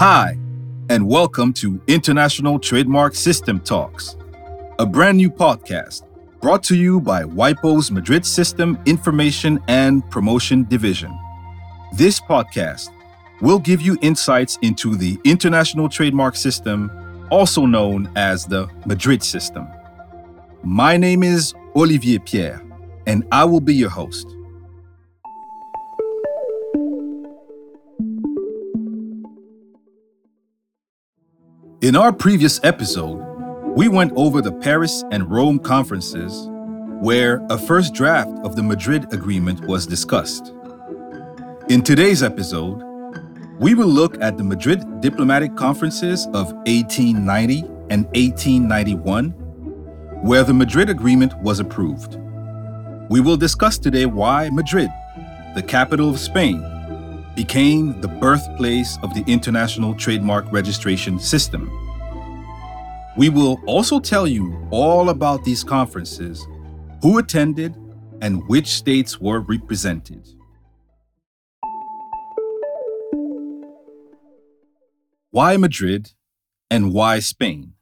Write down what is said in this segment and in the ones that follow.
Hi, and welcome to International Trademark System Talks, a brand new podcast brought to you by WIPO's Madrid System Information and Promotion Division. This podcast will give you insights into the international trademark system, also known as the Madrid system. My name is Olivier Pierre, and I will be your host. In our previous episode, we went over the Paris and Rome conferences, where a first draft of the Madrid Agreement was discussed. In today's episode, we will look at the Madrid diplomatic conferences of 1890 and 1891, where the Madrid Agreement was approved. We will discuss today why Madrid, the capital of Spain, became the birthplace of the international trademark registration system. We will also tell you all about these conferences, who attended, and which states were represented. Why Madrid and why Spain?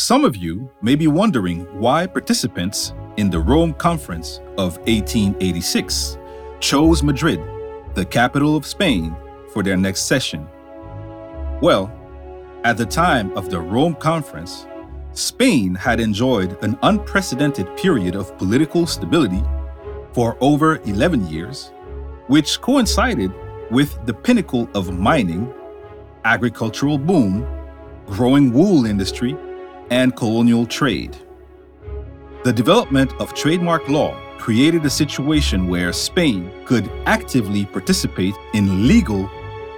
Some of you may be wondering why participants in the Rome Conference of 1886 chose Madrid the capital of Spain, for their next session. Well, at the time of the Rome Conference, Spain had enjoyed an unprecedented period of political stability for over 11 years, which coincided with the pinnacle of mining, agricultural boom, growing wool industry, and colonial trade. The development of trademark law created a situation where Spain could actively participate in legal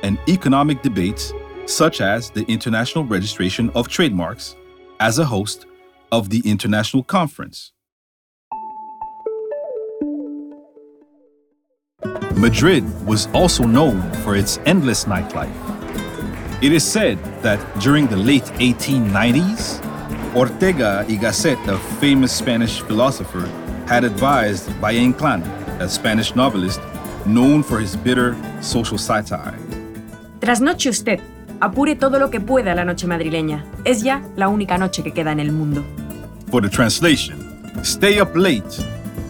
and economic debates, such as the international registration of trademarks, as a host of the international conference. Madrid was also known for its endless nightlife. It is said that during the late 1890s, Ortega y Gasset, a famous Spanish philosopher, had advised Valle Inclán, a Spanish novelist known for his bitter social satire. Trasnoche usted. Apure todo lo que pueda la noche madrileña. Es ya la única noche que queda en el mundo. For the translation, stay up late.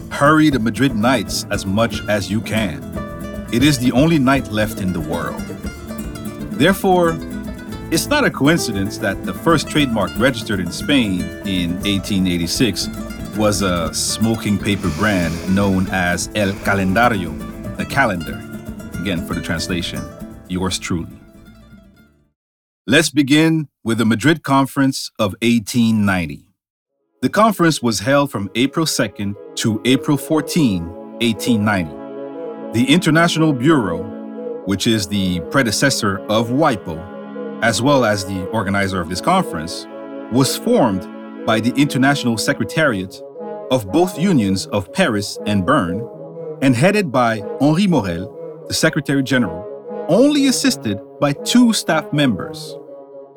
Hurry the Madrid nights as much as you can. It is the only night left in the world. Therefore, it's not a coincidence that the first trademark registered in Spain in 1886 was a smoking paper brand known as El Calendario, the calendar. Again, for the translation, yours truly. Let's begin with the Madrid Conference of 1890. The conference was held from April 2nd to April 14, 1890. The International Bureau, which is the predecessor of WIPO, as well as the organizer of this conference, was formed by the International Secretariat of both unions of Paris and Bern, and headed by Henri Morel, the Secretary General, only assisted by two staff members.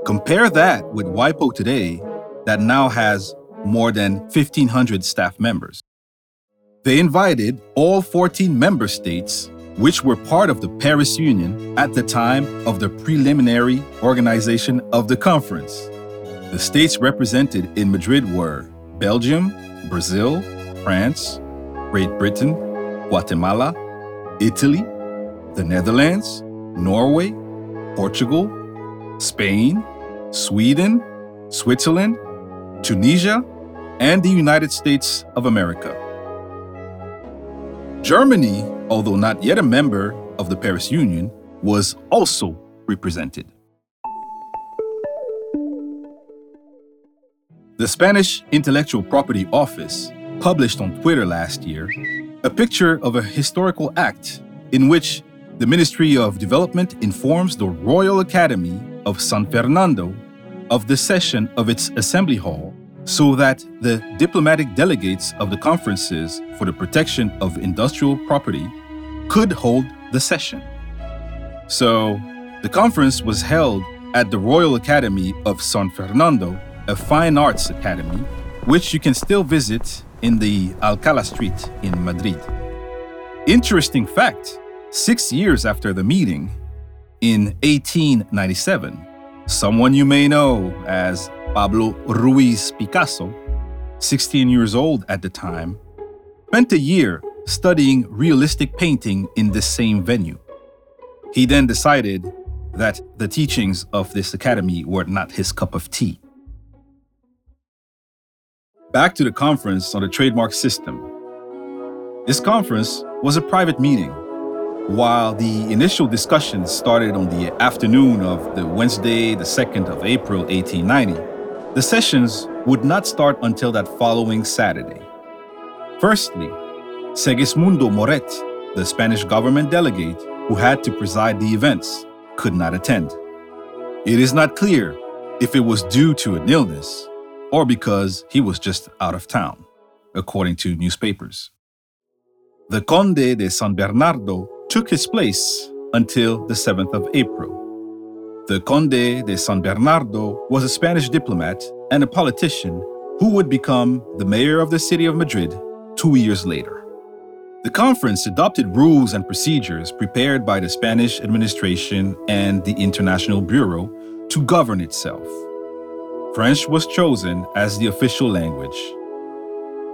Compare that with WIPO today, that now has more than 1,500 staff members. They invited all 14 member states, which were part of the Paris Union at the time of the preliminary organization of the conference. The states represented in Madrid were Belgium, Brazil, France, Great Britain, Guatemala, Italy, the Netherlands, Norway, Portugal, Spain, Sweden, Switzerland, Tunisia, and the United States of America. Germany, although not yet a member of the Paris Union, was also represented. The Spanish Intellectual Property Office published on Twitter last year a picture of a historical act in which the Ministry of Development informs the Royal Academy of San Fernando of the session of its assembly hall so that the diplomatic delegates of the conferences for the protection of industrial property could hold the session. So, the conference was held at the Royal Academy of San Fernando a fine arts academy which you can still visit in the Alcalá Street in Madrid. Interesting fact six years after the meeting, in 1897, someone you may know as Pablo Ruiz Picasso, 16 years old at the time, spent a year studying realistic painting in this same venue. He then decided that the teachings of this academy were not his cup of tea. Back to the conference on the trademark system. This conference was a private meeting. While the initial discussions started on the afternoon of the Wednesday, the 2nd of April 1890, the sessions would not start until that following Saturday. Firstly, Segismundo Moret, the Spanish government delegate who had to preside the events, could not attend. It is not clear if it was due to an illness or because he was just out of town, according to newspapers. The Conde de San Bernardo took his place until the 7th of April. The Conde de San Bernardo was a Spanish diplomat and a politician who would become the mayor of the city of Madrid two years later. The conference adopted rules and procedures prepared by the Spanish administration and the International Bureau to govern itself. French was chosen as the official language.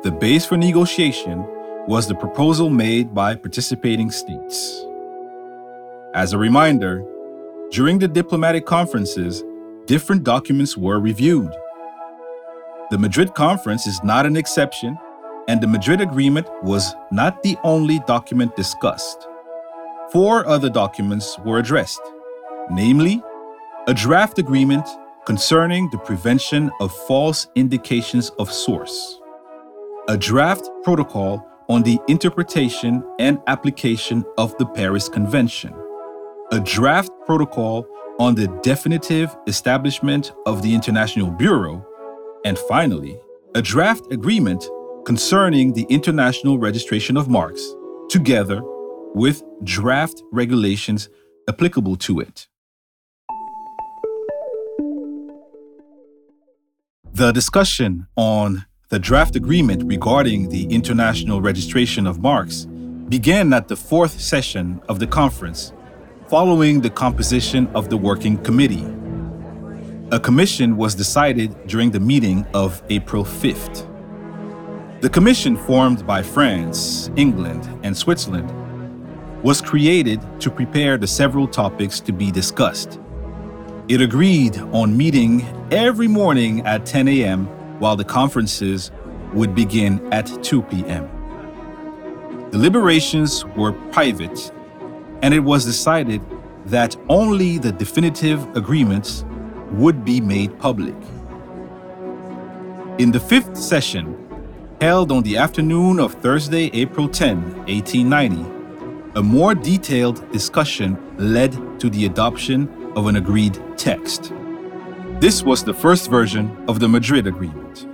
The base for negotiation was the proposal made by participating states. As a reminder, during the diplomatic conferences, different documents were reviewed. The Madrid Conference is not an exception, and the Madrid Agreement was not the only document discussed. Four other documents were addressed, namely, a draft agreement concerning the prevention of false indications of source, a draft protocol on the interpretation and application of the Paris Convention, a draft protocol on the definitive establishment of the International Bureau, and finally, a draft agreement concerning the international registration of marks, together with draft regulations applicable to it. The discussion on the draft agreement regarding the international registration of marks began at the fourth session of the conference, following the composition of the working committee. A commission was decided during the meeting of April 5th. The commission, formed by France, England, and Switzerland, was created to prepare the several topics to be discussed. It agreed on meeting every morning at 10 a.m., while the conferences would begin at 2 p.m. Deliberations were private, and it was decided that only the definitive agreements would be made public. In the fifth session, held on the afternoon of Thursday, April 10, 1890, a more detailed discussion led to the adoption of an agreed text. This was the first version of the Madrid Agreement.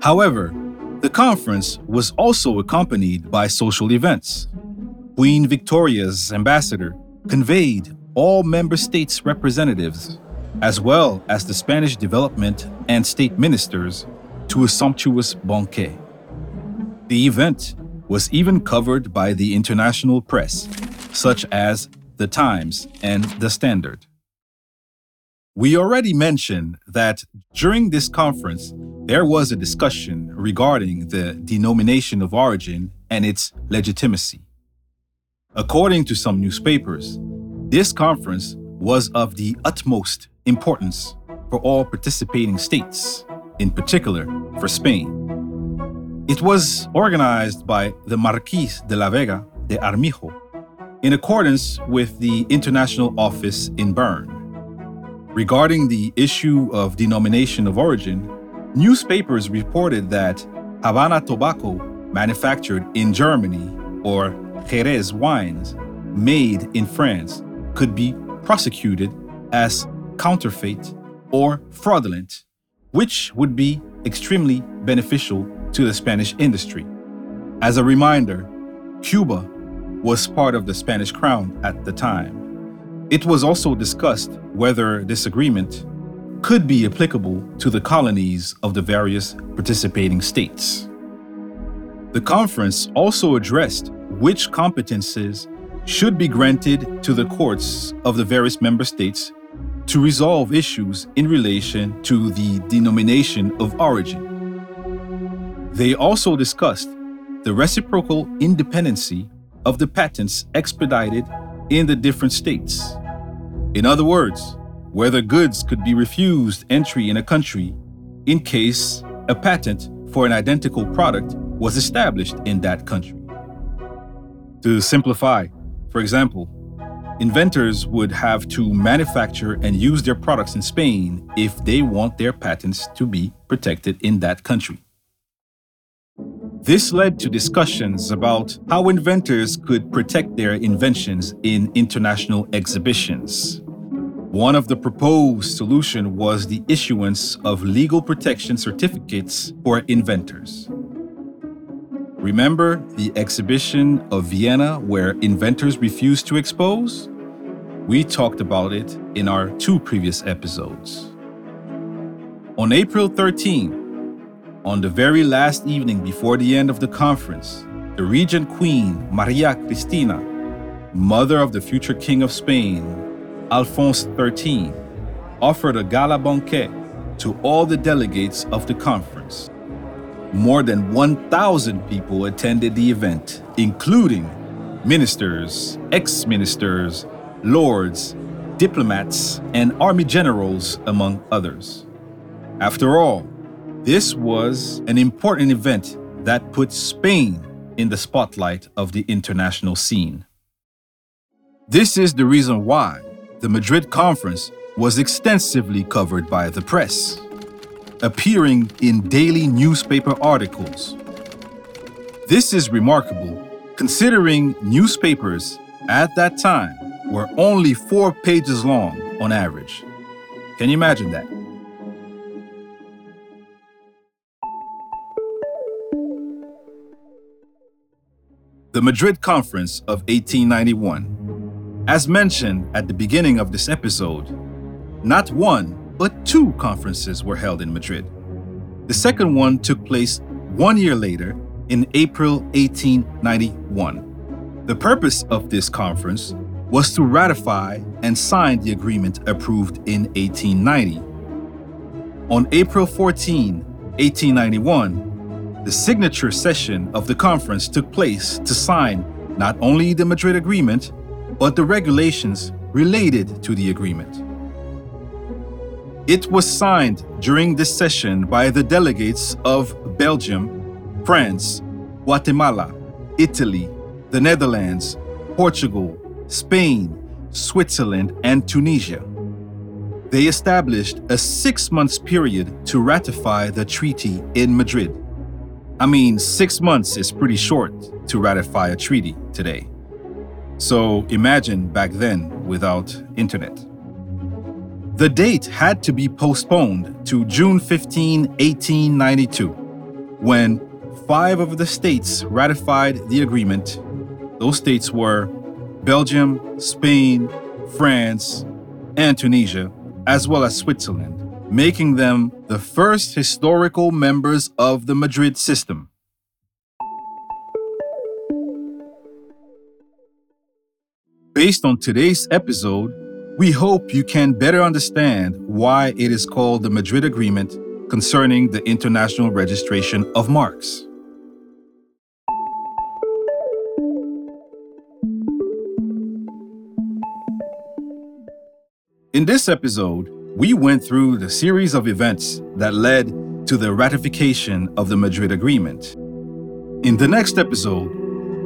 However, the conference was also accompanied by social events. Queen Victoria's ambassador conveyed all member states' representatives, as well as the Spanish development and state ministers, to a sumptuous banquet. The event was even covered by the international press, such as The Times and The Standard. We already mentioned that during this conference, there was a discussion regarding the denomination of origin and its legitimacy. According to some newspapers, this conference was of the utmost importance for all participating states, in particular for Spain. It was organized by the Marquis de la Vega de Armijo in accordance with the International Office in Bern. Regarding the issue of denomination of origin, newspapers reported that Havana tobacco manufactured in Germany or Jerez wines made in France could be prosecuted as counterfeit or fraudulent, which would be extremely beneficial to the Spanish industry. As a reminder, Cuba was part of the Spanish crown at the time. It was also discussed whether this agreement could be applicable to the colonies of the various participating states. The conference also addressed which competences should be granted to the courts of the various member states to resolve issues in relation to the denomination of origin. They also discussed the reciprocal independency of the patents expedited in the different states. In other words, whether goods could be refused entry in a country in case a patent for an identical product was established in that country. To simplify, for example, inventors would have to manufacture and use their products in Spain if they want their patents to be protected in that country. This led to discussions about how inventors could protect their inventions in international exhibitions. One of the proposed solutions was the issuance of legal protection certificates for inventors. Remember the exhibition of Vienna where inventors refused to expose? We talked about it in our two previous episodes. On April 13, on the very last evening before the end of the conference, the regent queen, Maria Cristina, mother of the future king of Spain, Alphonse XIII, offered a gala banquet to all the delegates of the conference. More than 1,000 people attended the event, including ministers, ex ministers, lords, diplomats, and army generals, among others. After all, this was an important event that put Spain in the spotlight of the international scene. This is the reason why the Madrid conference was extensively covered by the press, appearing in daily newspaper articles. This is remarkable considering newspapers at that time were only four pages long on average. Can you imagine that? The Madrid Conference of 1891. As mentioned at the beginning of this episode, not one, but two conferences were held in Madrid. The second one took place one year later in April 1891. The purpose of this conference was to ratify and sign the agreement approved in 1890. On April 14, 1891, the signature session of the conference took place to sign not only the Madrid Agreement, but the regulations related to the agreement. It was signed during this session by the delegates of Belgium, France, Guatemala, Italy, the Netherlands, Portugal, Spain, Switzerland, and Tunisia. They established a six months period to ratify the treaty in Madrid. I mean, six months is pretty short to ratify a treaty today. So imagine back then without internet. The date had to be postponed to June 15, 1892, when five of the states ratified the agreement. Those states were Belgium, Spain, France, and Tunisia, as well as Switzerland making them the first historical members of the Madrid system. Based on today's episode, we hope you can better understand why it is called the Madrid Agreement concerning the international registration of marks. In this episode, we went through the series of events that led to the ratification of the Madrid Agreement. In the next episode,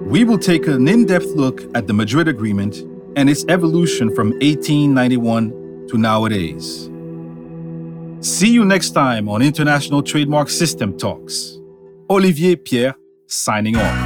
we will take an in depth look at the Madrid Agreement and its evolution from 1891 to nowadays. See you next time on International Trademark System Talks. Olivier Pierre signing off.